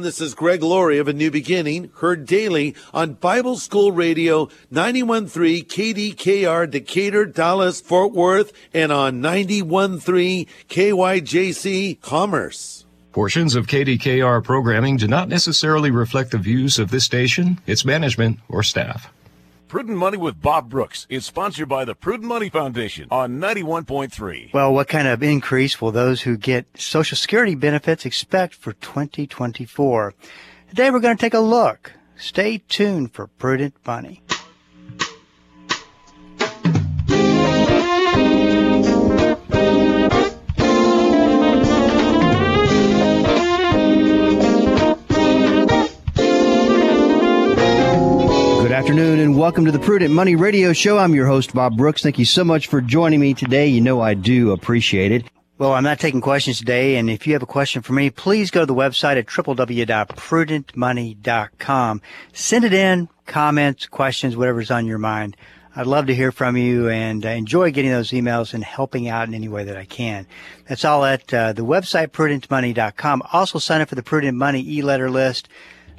This is Greg Laurie of A New Beginning, heard daily on Bible School Radio 913 KDKR Decatur, Dallas, Fort Worth, and on 913 KYJC Commerce. Portions of KDKR programming do not necessarily reflect the views of this station, its management, or staff. Prudent Money with Bob Brooks is sponsored by the Prudent Money Foundation on 91.3. Well, what kind of increase will those who get Social Security benefits expect for 2024? Today we're going to take a look. Stay tuned for Prudent Money. Afternoon and welcome to the Prudent Money Radio Show. I'm your host, Bob Brooks. Thank you so much for joining me today. You know I do appreciate it. Well, I'm not taking questions today, and if you have a question for me, please go to the website at www.prudentmoney.com. Send it in, comments, questions, whatever's on your mind. I'd love to hear from you and I enjoy getting those emails and helping out in any way that I can. That's all at uh, the website, prudentmoney.com. Also sign up for the Prudent Money e-letter list.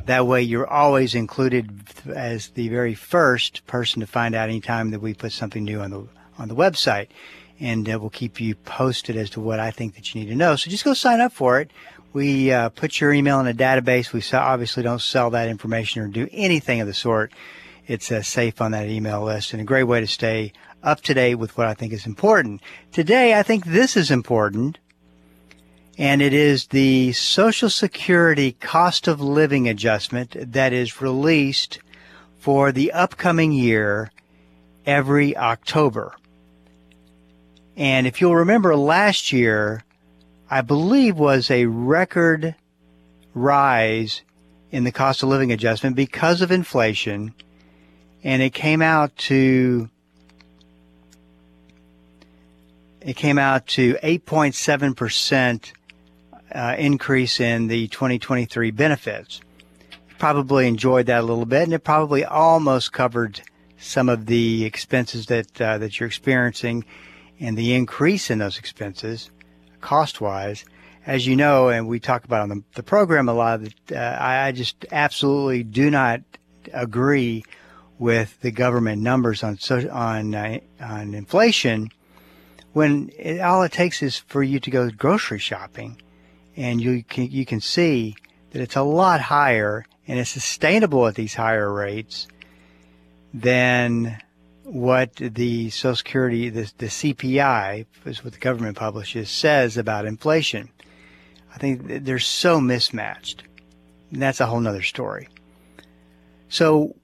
That way you're always included as the very first person to find out anytime that we put something new on the, on the website. And uh, we'll keep you posted as to what I think that you need to know. So just go sign up for it. We uh, put your email in a database. We obviously don't sell that information or do anything of the sort. It's uh, safe on that email list and a great way to stay up to date with what I think is important. Today, I think this is important and it is the Social Security cost of living adjustment that is released for the upcoming year every October. And if you'll remember last year, I believe was a record rise in the cost of living adjustment because of inflation. And it came out to it came out to 8.7 percent uh, increase in the 2023 benefits. Probably enjoyed that a little bit, and it probably almost covered some of the expenses that uh, that you're experiencing, and the increase in those expenses, cost-wise. As you know, and we talk about on the, the program a lot, uh, I just absolutely do not agree with the government numbers on so, on uh, on inflation when it, all it takes is for you to go grocery shopping and you can, you can see that it's a lot higher and it's sustainable at these higher rates than what the Social Security, the, the CPI, is what the government publishes, says about inflation. I think they're so mismatched. And that's a whole nother story. So,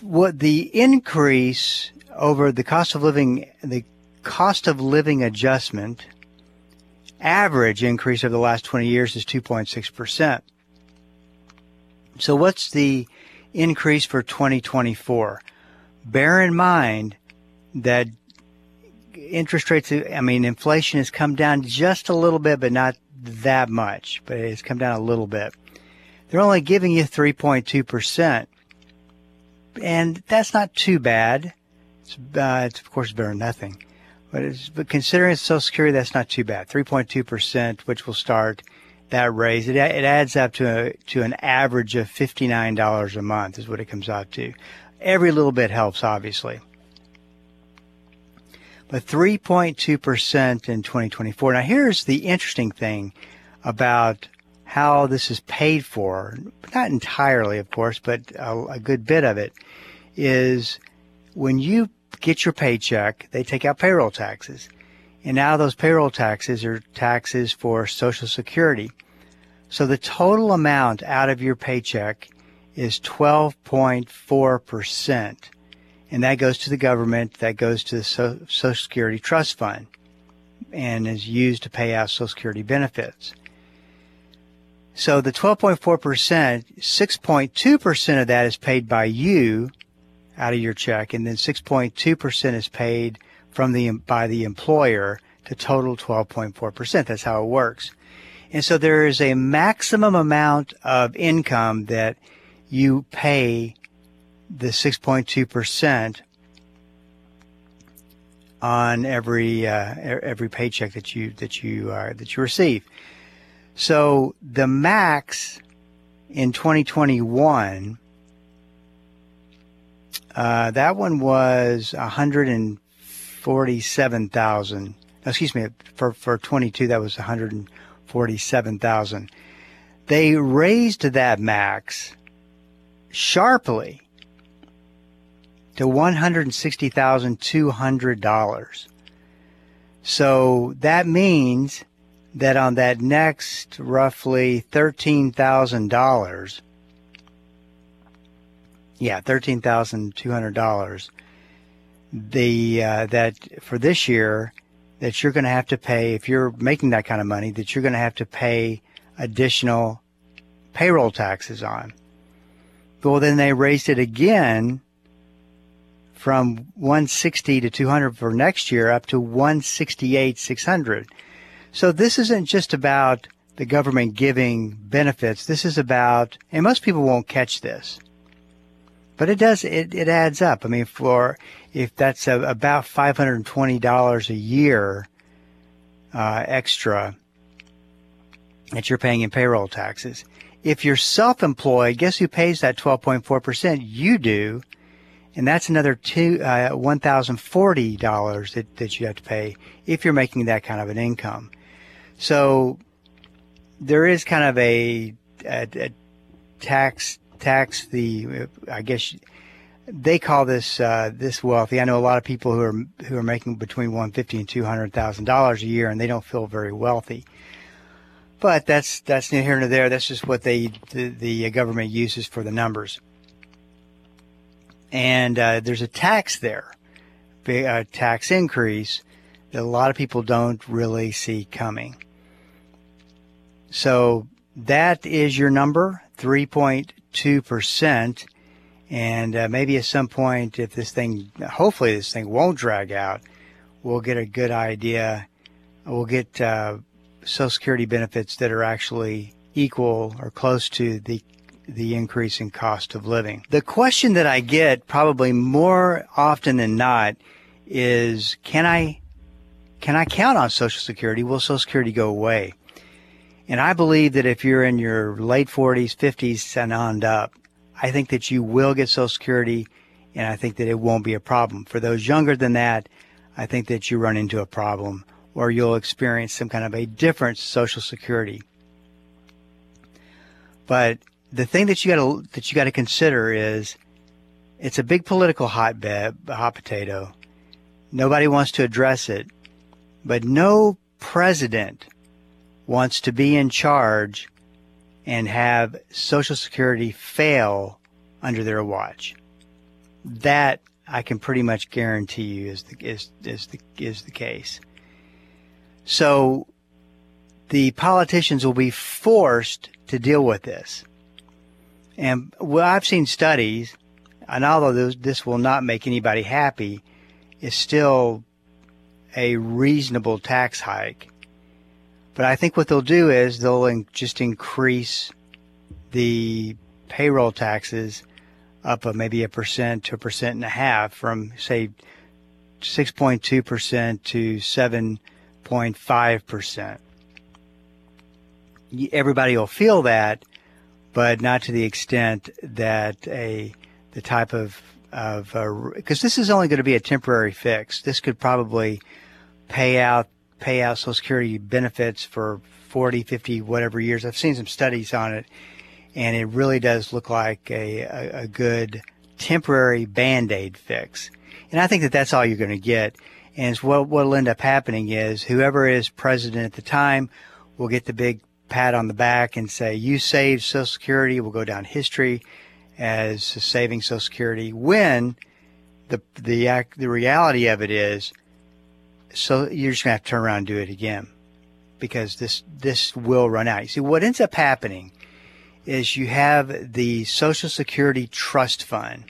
what the increase over the cost of living, the cost of living adjustment average increase over the last 20 years is 2.6%. So what's the increase for 2024? Bear in mind that interest rates, I mean, inflation has come down just a little bit, but not that much, but it's come down a little bit. They're only giving you 3.2%. And that's not too bad. It's, uh, it's of course better than nothing. But, but considering Social Security, that's not too bad. 3.2%, which will start that raise. It, it adds up to a, to an average of $59 a month is what it comes out to. Every little bit helps, obviously. But 3.2% in 2024. Now, here's the interesting thing about how this is paid for. Not entirely, of course, but a, a good bit of it is when you get your paycheck, they take out payroll taxes. And now those payroll taxes are taxes for Social Security. So the total amount out of your paycheck is 12.4%. And that goes to the government, that goes to the Social Security Trust Fund, and is used to pay out Social Security benefits. So the 12.4%, 6.2% of that is paid by you out of your check, and then 6.2% is paid from the by the employer to total 12.4%. That's how it works. And so there is a maximum amount of income that you pay the 6.2% on every uh, every paycheck that you that you uh, that you receive. So the max in 2021, uh, that one was 147,000. Excuse me, for, for 22, that was 147,000. They raised that max sharply to $160,200. So that means that on that next roughly $13,000, yeah, $13,200, the, uh, that for this year, that you're going to have to pay, if you're making that kind of money, that you're going to have to pay additional payroll taxes on. Well, then they raised it again from 160 to 200 for next year up to 168 600. So this isn't just about the government giving benefits. This is about, and most people won't catch this, but it does, it, it adds up. I mean, for, if that's a, about $520 a year uh, extra that you're paying in payroll taxes. If you're self-employed, guess who pays that 12.4%? You do and that's another two uh, one thousand forty dollars that, that you have to pay if you're making that kind of an income. So there is kind of a, a, a tax tax the I guess they call this uh, this wealthy. I know a lot of people who are who are making between one fifty and two hundred thousand dollars a year, and they don't feel very wealthy. But that's that's here nor there. That's just what they the, the government uses for the numbers and uh, there's a tax there, a tax increase that a lot of people don't really see coming. So that is your number, 3.2%. And uh, maybe at some point, if this thing, hopefully this thing won't drag out, we'll get a good idea. We'll get uh, Social Security benefits that are actually equal or close to the the increase in cost of living. The question that I get probably more often than not is can I can I count on Social Security? Will Social Security go away? And I believe that if you're in your late 40s, 50s, and on up, I think that you will get Social Security, and I think that it won't be a problem. For those younger than that, I think that you run into a problem or you'll experience some kind of a different Social Security. But the thing that you got to that you got to consider is it's a big political hotbed, hot potato. Nobody wants to address it, but no president wants to be in charge and have Social Security fail under their watch. That I can pretty much guarantee you is the is is the is the case. So the politicians will be forced to deal with this. And well, I've seen studies, and although this, this will not make anybody happy, it's still a reasonable tax hike. But I think what they'll do is they'll in, just increase the payroll taxes up a, maybe a percent to a percent and a half from say 6.2% to 7.5%. Everybody will feel that, but not to the extent that a the type of of because this is only going to be a temporary fix. This could probably pay out pay out Social Security benefits for 40, 50, whatever years. I've seen some studies on it, and it really does look like a, a, a good temporary band aid fix. And I think that that's all you're going to get. And what what'll end up happening is whoever is president at the time will get the big pat on the back and say, you saved Social Security, will go down history as saving Social Security when the, the, act, the reality of it is, so you're just going to have to turn around and do it again because this, this will run out. You see, what ends up happening is you have the Social Security Trust Fund.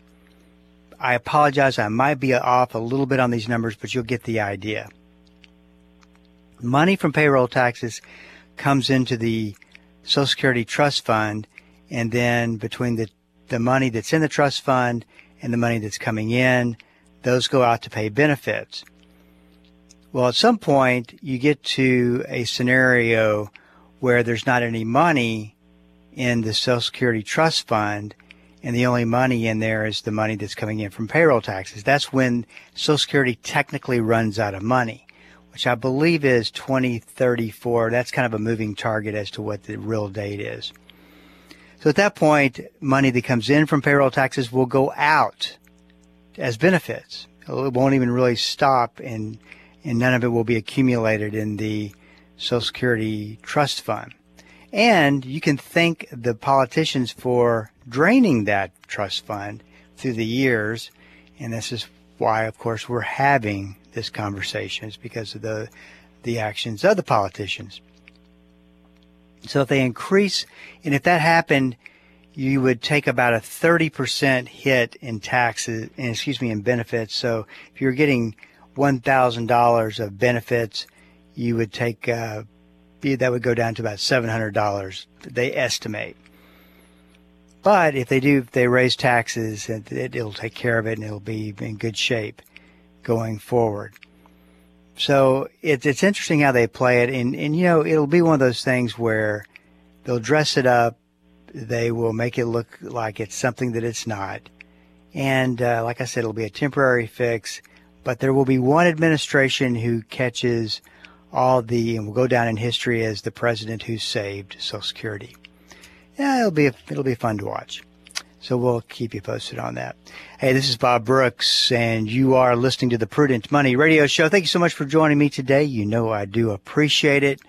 I apologize. I might be off a little bit on these numbers, but you'll get the idea. Money from payroll taxes comes into the Social Security Trust Fund, and then between the, the money that's in the trust fund and the money that's coming in, those go out to pay benefits. Well, at some point, you get to a scenario where there's not any money in the Social Security Trust Fund, and the only money in there is the money that's coming in from payroll taxes. That's when Social Security technically runs out of money, which I believe is 2034. That's kind of a moving target as to what the real date is. So at that point, money that comes in from payroll taxes will go out as benefits. It won't even really stop and, and none of it will be accumulated in the Social Security Trust Fund. And you can thank the politicians for draining that trust fund through the years. And this is why, of course, we're having this conversation is because of the, the actions of the politicians. So if they increase, and if that happened, you would take about a 30% hit in taxes, and excuse me, in benefits. So if you're getting $1,000 of benefits, you would take uh, that would go down to about $700, they estimate. But if they do, if they raise taxes, it, will take care of it and it'll be in good shape going forward. So it's it's interesting how they play it, and and you know it'll be one of those things where they'll dress it up, they will make it look like it's something that it's not, and uh, like I said, it'll be a temporary fix. But there will be one administration who catches all the and will go down in history as the president who saved Social Security. Yeah, it'll be it'll be fun to watch. So we'll keep you posted on that. Hey, this is Bob Brooks, and you are listening to the Prudent Money Radio Show. Thank you so much for joining me today. You know I do appreciate it.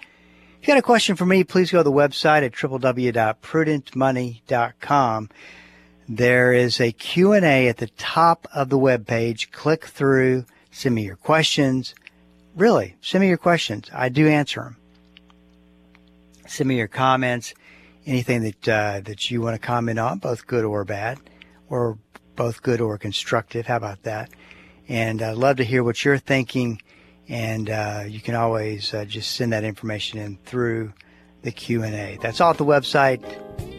If you got a question for me, please go to the website at www.prudentmoney.com. There is a Q&A at the top of the web page. Click through, send me your questions really, send me your questions. I do answer them. Send me your comments, anything that uh, that you want to comment on, both good or bad, or both good or constructive. How about that? And I'd love to hear what you're thinking. And uh, you can always uh, just send that information in through the Q&A. That's all at the website,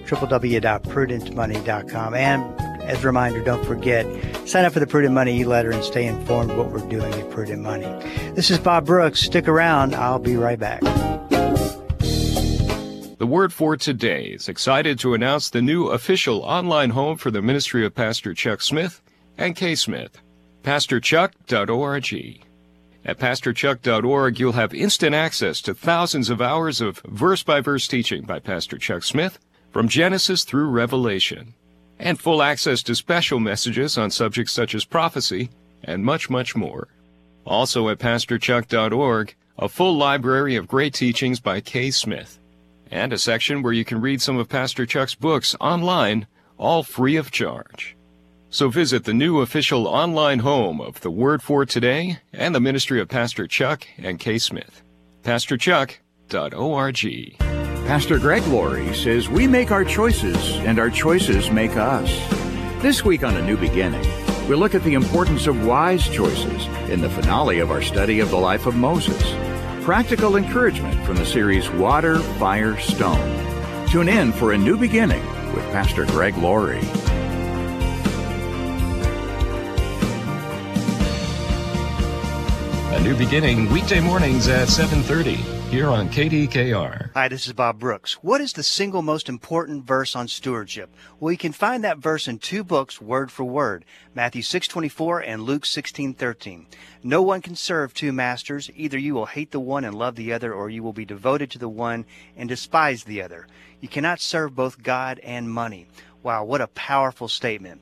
www.prudentmoney.com. And as a reminder, don't forget, sign up for the Prudent Money e-letter and stay informed what we're doing at Prudent Money. This is Bob Brooks. Stick around. I'll be right back. The Word for Today is excited to announce the new official online home for the ministry of Pastor Chuck Smith and Kay Smith, pastorchuck.org. At pastorchuck.org, you'll have instant access to thousands of hours of verse by verse teaching by Pastor Chuck Smith from Genesis through Revelation and full access to special messages on subjects such as prophecy and much, much more. Also at PastorChuck.org, a full library of great teachings by Kay Smith, and a section where you can read some of Pastor Chuck's books online, all free of charge. So visit the new official online home of the Word for Today and the ministry of Pastor Chuck and Kay Smith. PastorChuck.org. Pastor Greg Laurie says we make our choices and our choices make us. This week on A New Beginning, we look at the importance of wise choices in the finale of our study of the life of Moses. Practical encouragement from the series Water, Fire, Stone. Tune in for A New Beginning with Pastor Greg Laurie. A New Beginning weekday mornings at 7:30 here on KDKR. Hi, this is Bob Brooks. What is the single most important verse on stewardship? Well, you can find that verse in two books, word for word, Matthew 6:24 and Luke 16:13. No one can serve two masters. Either you will hate the one and love the other, or you will be devoted to the one and despise the other. You cannot serve both God and money. Wow, what a powerful statement.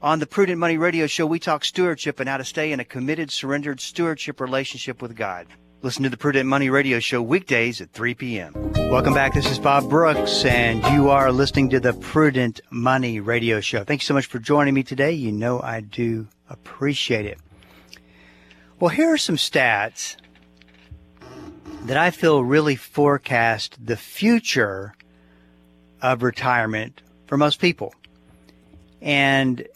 On the Prudent Money Radio Show, we talk stewardship and how to stay in a committed, surrendered stewardship relationship with God. Listen to the Prudent Money Radio Show weekdays at 3 p.m. Welcome back. This is Bob Brooks, and you are listening to the Prudent Money Radio Show. Thank you so much for joining me today. You know I do appreciate it. Well, here are some stats that I feel really forecast the future of retirement for most people. And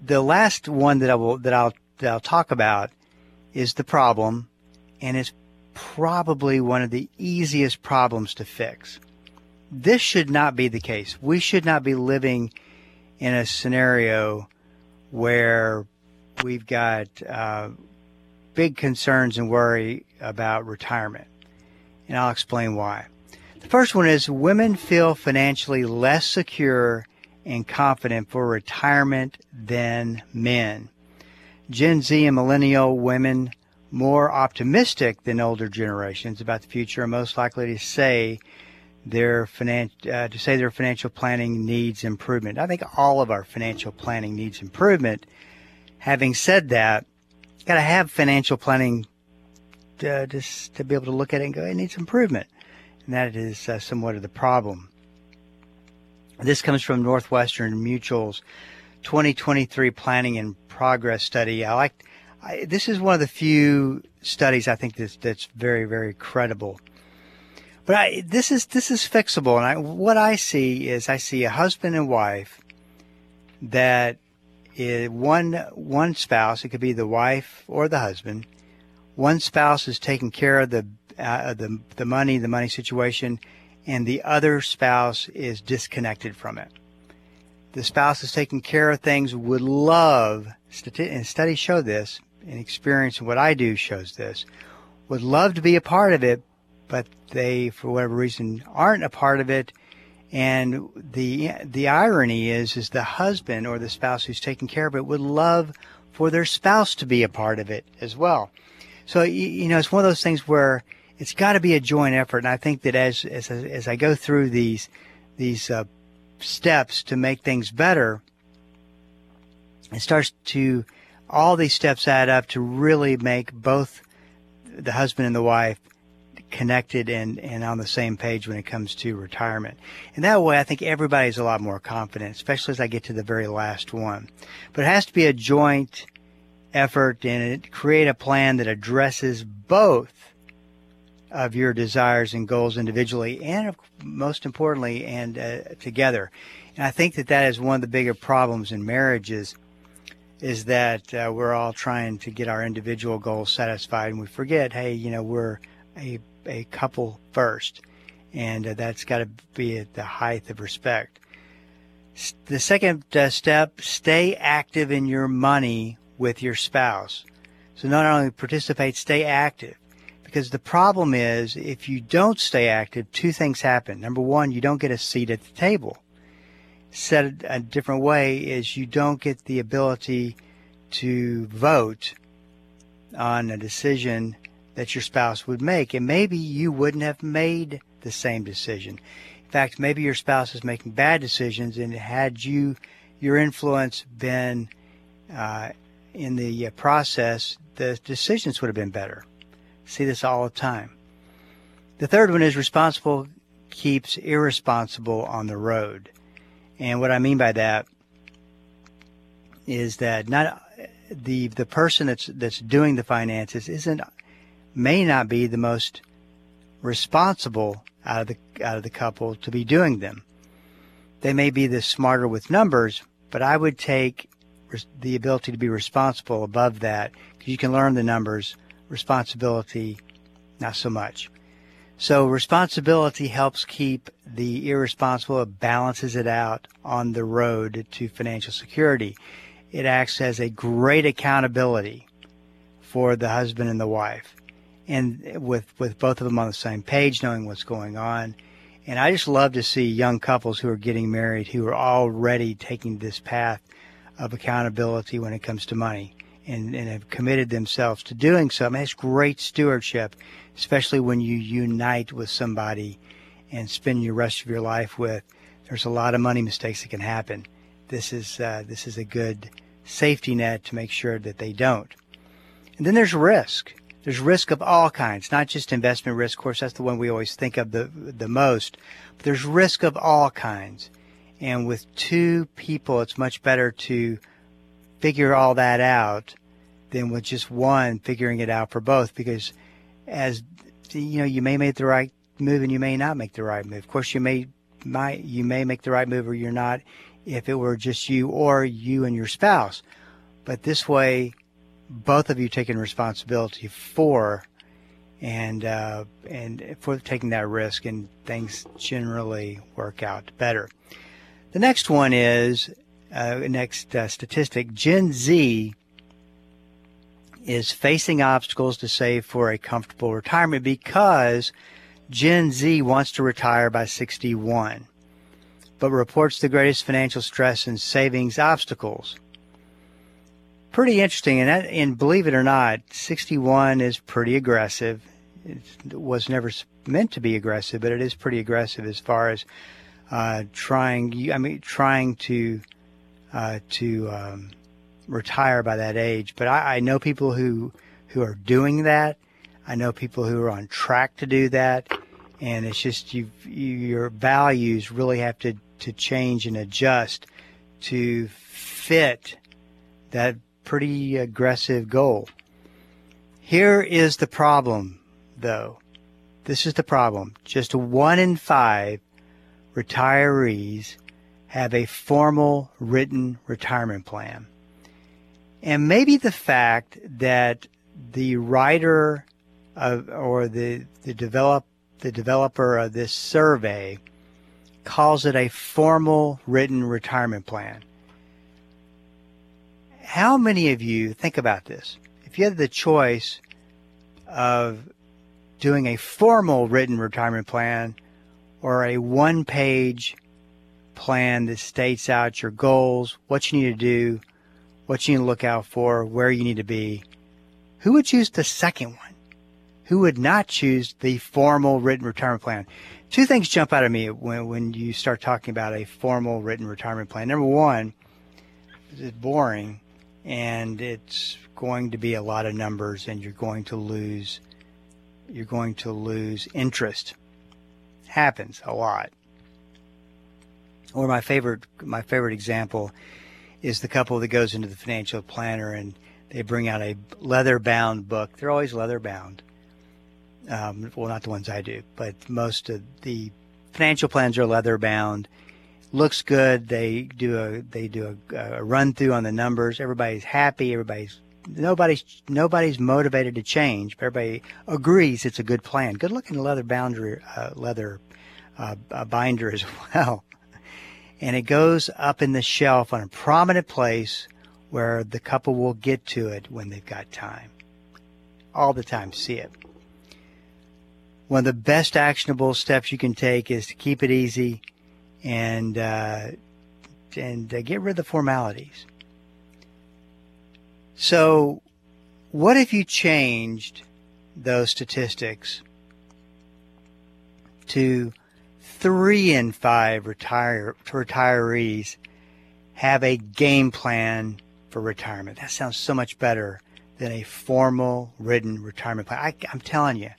the last one that I will that I'll that I'll talk about is the problem and is probably one of the easiest problems to fix. This should not be the case. We should not be living in a scenario where we've got uh, big concerns and worry about retirement. And I'll explain why. The first one is women feel financially less secure and confident for retirement than men. Gen Z and millennial women more optimistic than older generations about the future are most likely to say their finan- uh, to say their financial planning needs improvement. I think all of our financial planning needs improvement. Having said that, got to have financial planning to, just to be able to look at it and go, it needs improvement, and that is uh, somewhat of the problem. This comes from Northwestern Mutual's 2023 Planning and Progress Study. I like I, this is one of the few studies I think that's, that's very very credible. But I, this is this is fixable, and I, what I see is I see a husband and wife that is one one spouse. It could be the wife or the husband. One spouse is taking care of the uh, the the money, the money situation, and the other spouse is disconnected from it. The spouse is taking care of things. Would love, and studies show this, and experience what I do shows this. Would love to be a part of it, but they, for whatever reason, aren't a part of it. And the the irony is, is the husband or the spouse who's taking care of it would love for their spouse to be a part of it as well. So you know, it's one of those things where it's got to be a joint effort. And I think that as as as I go through these these uh, steps to make things better, it starts to all these steps add up to really make both the husband and the wife connected and, and on the same page when it comes to retirement. And that way, I think everybody's a lot more confident, especially as I get to the very last one. But it has to be a joint effort and create a plan that addresses both of your desires and goals individually and most importantly and uh, together. And I think that that is one of the bigger problems in marriages is that uh, we're all trying to get our individual goals satisfied and we forget, hey, you know, we're a a couple first, and uh, that's got to be at the height of respect. The second uh, step: stay active in your money with your spouse. So not only participate, stay active. Because the problem is, if you don't stay active, two things happen. Number one, you don't get a seat at the table. Said a different way is you don't get the ability to vote on a decision that your spouse would make. And maybe you wouldn't have made the same decision. In fact, maybe your spouse is making bad decisions, and had you, your influence been uh, in the uh, process, the decisions would have been better. See this all the time. The third one is responsible keeps irresponsible on the road. And what I mean by that is that not the the person that's that's doing the finances isn't may not be the most responsible out of the out of the couple to be doing them. They may be the smarter with numbers, but I would take the ability to be responsible above that because you can learn the numbers. Responsibility, not so much. So responsibility helps keep the irresponsible, it balances it out on the road to financial security. It acts as a great accountability for the husband and the wife and with with both of them on the same page, knowing what's going on. And I just love to see young couples who are getting married who are already taking this path of accountability when it comes to money and, and have committed themselves to doing so. I mean, it's great stewardship, especially when you unite with somebody and spend your rest of your life with. There's a lot of money mistakes that can happen. This is uh, this is a good safety net to make sure that they don't. And then there's risk. There's risk of all kinds, not just investment risk. Of course, that's the one we always think of the the most. But there's risk of all kinds, and with two people, it's much better to figure all that out than with just one figuring it out for both. Because as you know, you may make the right move and you may not make the right move. Of course, you may might you may make the right move or you're not if it were just you or you and your spouse. But this way, both of you taking responsibility for and uh, and for taking that risk, and things generally work out better. The next one is uh, next uh, statistic: Gen Z is facing obstacles to save for a comfortable retirement because Gen Z wants to retire by 61, but reports the greatest financial stress and savings obstacles. Pretty interesting, and, that, and believe it or not, 61 is pretty aggressive. It was never meant to be aggressive, but it is pretty aggressive as far as uh, trying. I mean, trying to uh, to um, retire by that age. But I, I know people who who are doing that. I know people who are on track to do that, and it's just you, your values really have to to change and adjust to fit that pretty aggressive goal. Here is the problem, though. This is the problem. Just one in five retirees have a formal written retirement plan. And maybe the fact that the writer of, or the, the develop the developer of this survey calls it a formal written retirement plan. How many of you think about this? If you had the choice of doing a formal written retirement plan or a one page plan that states out your goals, what you need to do, what you need to look out for, where you need to be, who would choose the second one? Who would not choose the formal written retirement plan? Two things jump out at me when, when you start talking about a formal written retirement plan. Number one, it's boring and it's going to be a lot of numbers and you're going to lose you're going to lose interest. Happens a lot. Or my favorite my favorite example is the couple that goes into the financial planner and they bring out a leather bound book. They're always leather bound. Um, well, not the ones I do, but most of the financial plans are leather bound. Looks good. They do a they do a, a run through on the numbers. Everybody's happy. Everybody's nobody's nobody's motivated to change. But Everybody agrees it's a good plan. Good looking leather boundary uh, leather uh, binder as well, and it goes up in the shelf on a prominent place where the couple will get to it when they've got time. All the time, see it. One of the best actionable steps you can take is to keep it easy and uh, and uh, get rid of the formalities. So, what if you changed those statistics to three in five retire, retirees have a game plan for retirement. That sounds so much better than a formal written retirement plan. I, am telling you,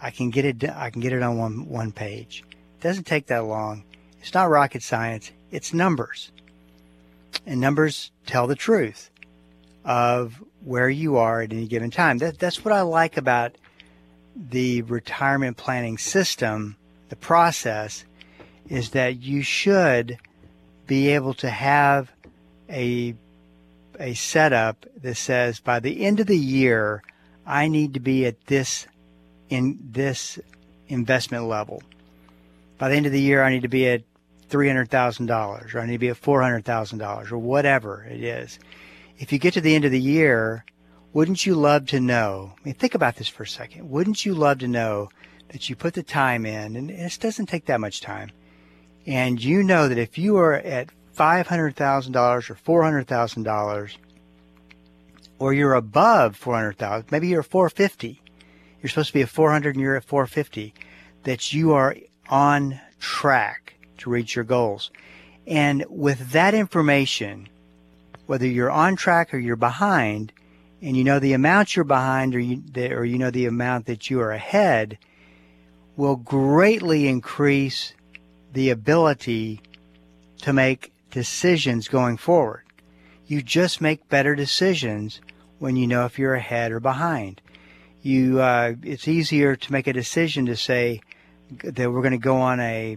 I can get it. I can get it on one one page. It doesn't take that long. It's not rocket science. It's numbers, and numbers tell the truth of where you are at any given time. That, that's what I like about the retirement planning system. The process is that you should be able to have a a setup that says by the end of the year, I need to be at this in this investment level. By the end of the year, I need to be at three hundred thousand dollars, or I need to be at four hundred thousand dollars, or whatever it is. If you get to the end of the year, wouldn't you love to know? I mean, think about this for a second. Wouldn't you love to know that you put the time in, and this doesn't take that much time, and you know that if you are at $500,000 or $400,000 or you're above 400,000, maybe you're 450. You're supposed to be at 400 and you're at 450 that you are on track to reach your goals. And with that information, whether you're on track or you're behind, and you know the amount you're behind or you, or you know the amount that you are ahead, will greatly increase the ability to make decisions going forward. You just make better decisions when you know if you're ahead or behind. You, uh, it's easier to make a decision to say that we're going to go on a,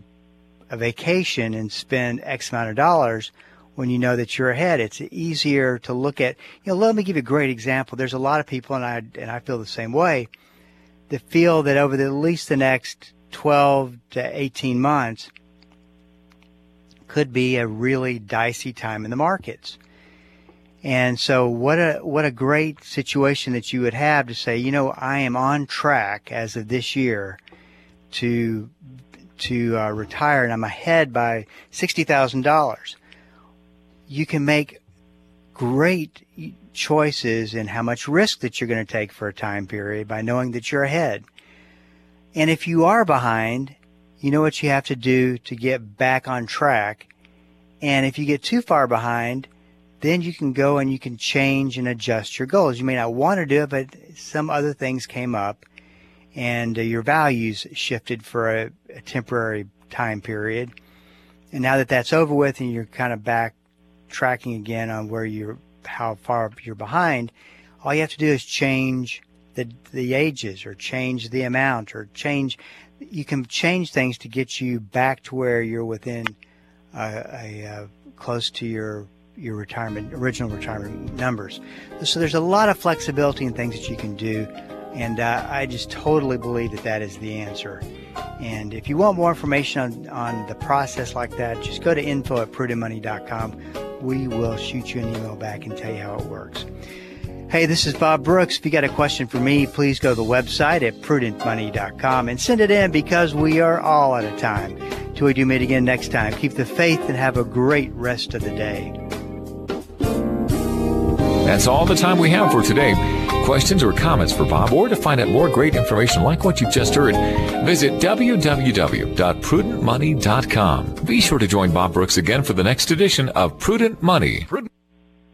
a vacation and spend X amount of dollars when you know that you're ahead. It's easier to look at, you know, let me give you a great example. There's a lot of people, and I, and I feel the same way, that feel that over the, at least the next 12 to 18 months, could be a really dicey time in the markets. And so what a what a great situation that you would have to say, you know, I am on track as of this year to to uh, retire and I'm ahead by sixty thousand dollars, you can make great choices in how much risk that you're going to take for a time period by knowing that you're ahead. And if you are behind, you know what you have to do to get back on track. And if you get too far behind, then you can go and you can change and adjust your goals. You may not want to do it, but some other things came up and uh, your values shifted for a, a, temporary time period. And now that that's over with and you're kind of back tracking again on where you're, how far you're behind, all you have to do is change the, the ages or change the amount or change, you can change things to get you back to where you're within uh, a, uh, close to your your retirement original retirement numbers. So there's a lot of flexibility in things that you can do and uh, I just totally believe that that is the answer. And if you want more information on, on the process like that, just go to info at prudentmoney.com. We will shoot you an email back and tell you how it works. Hey, this is Bob Brooks. If you got a question for me, please go to the website at prudentmoney.com and send it in because we are all out of time. Till we do meet again next time, keep the faith and have a great rest of the day. That's all the time we have for today. Questions or comments for Bob, or to find out more great information like what you've just heard, visit www.prudentmoney.com. Be sure to join Bob Brooks again for the next edition of Prudent Money. Prudent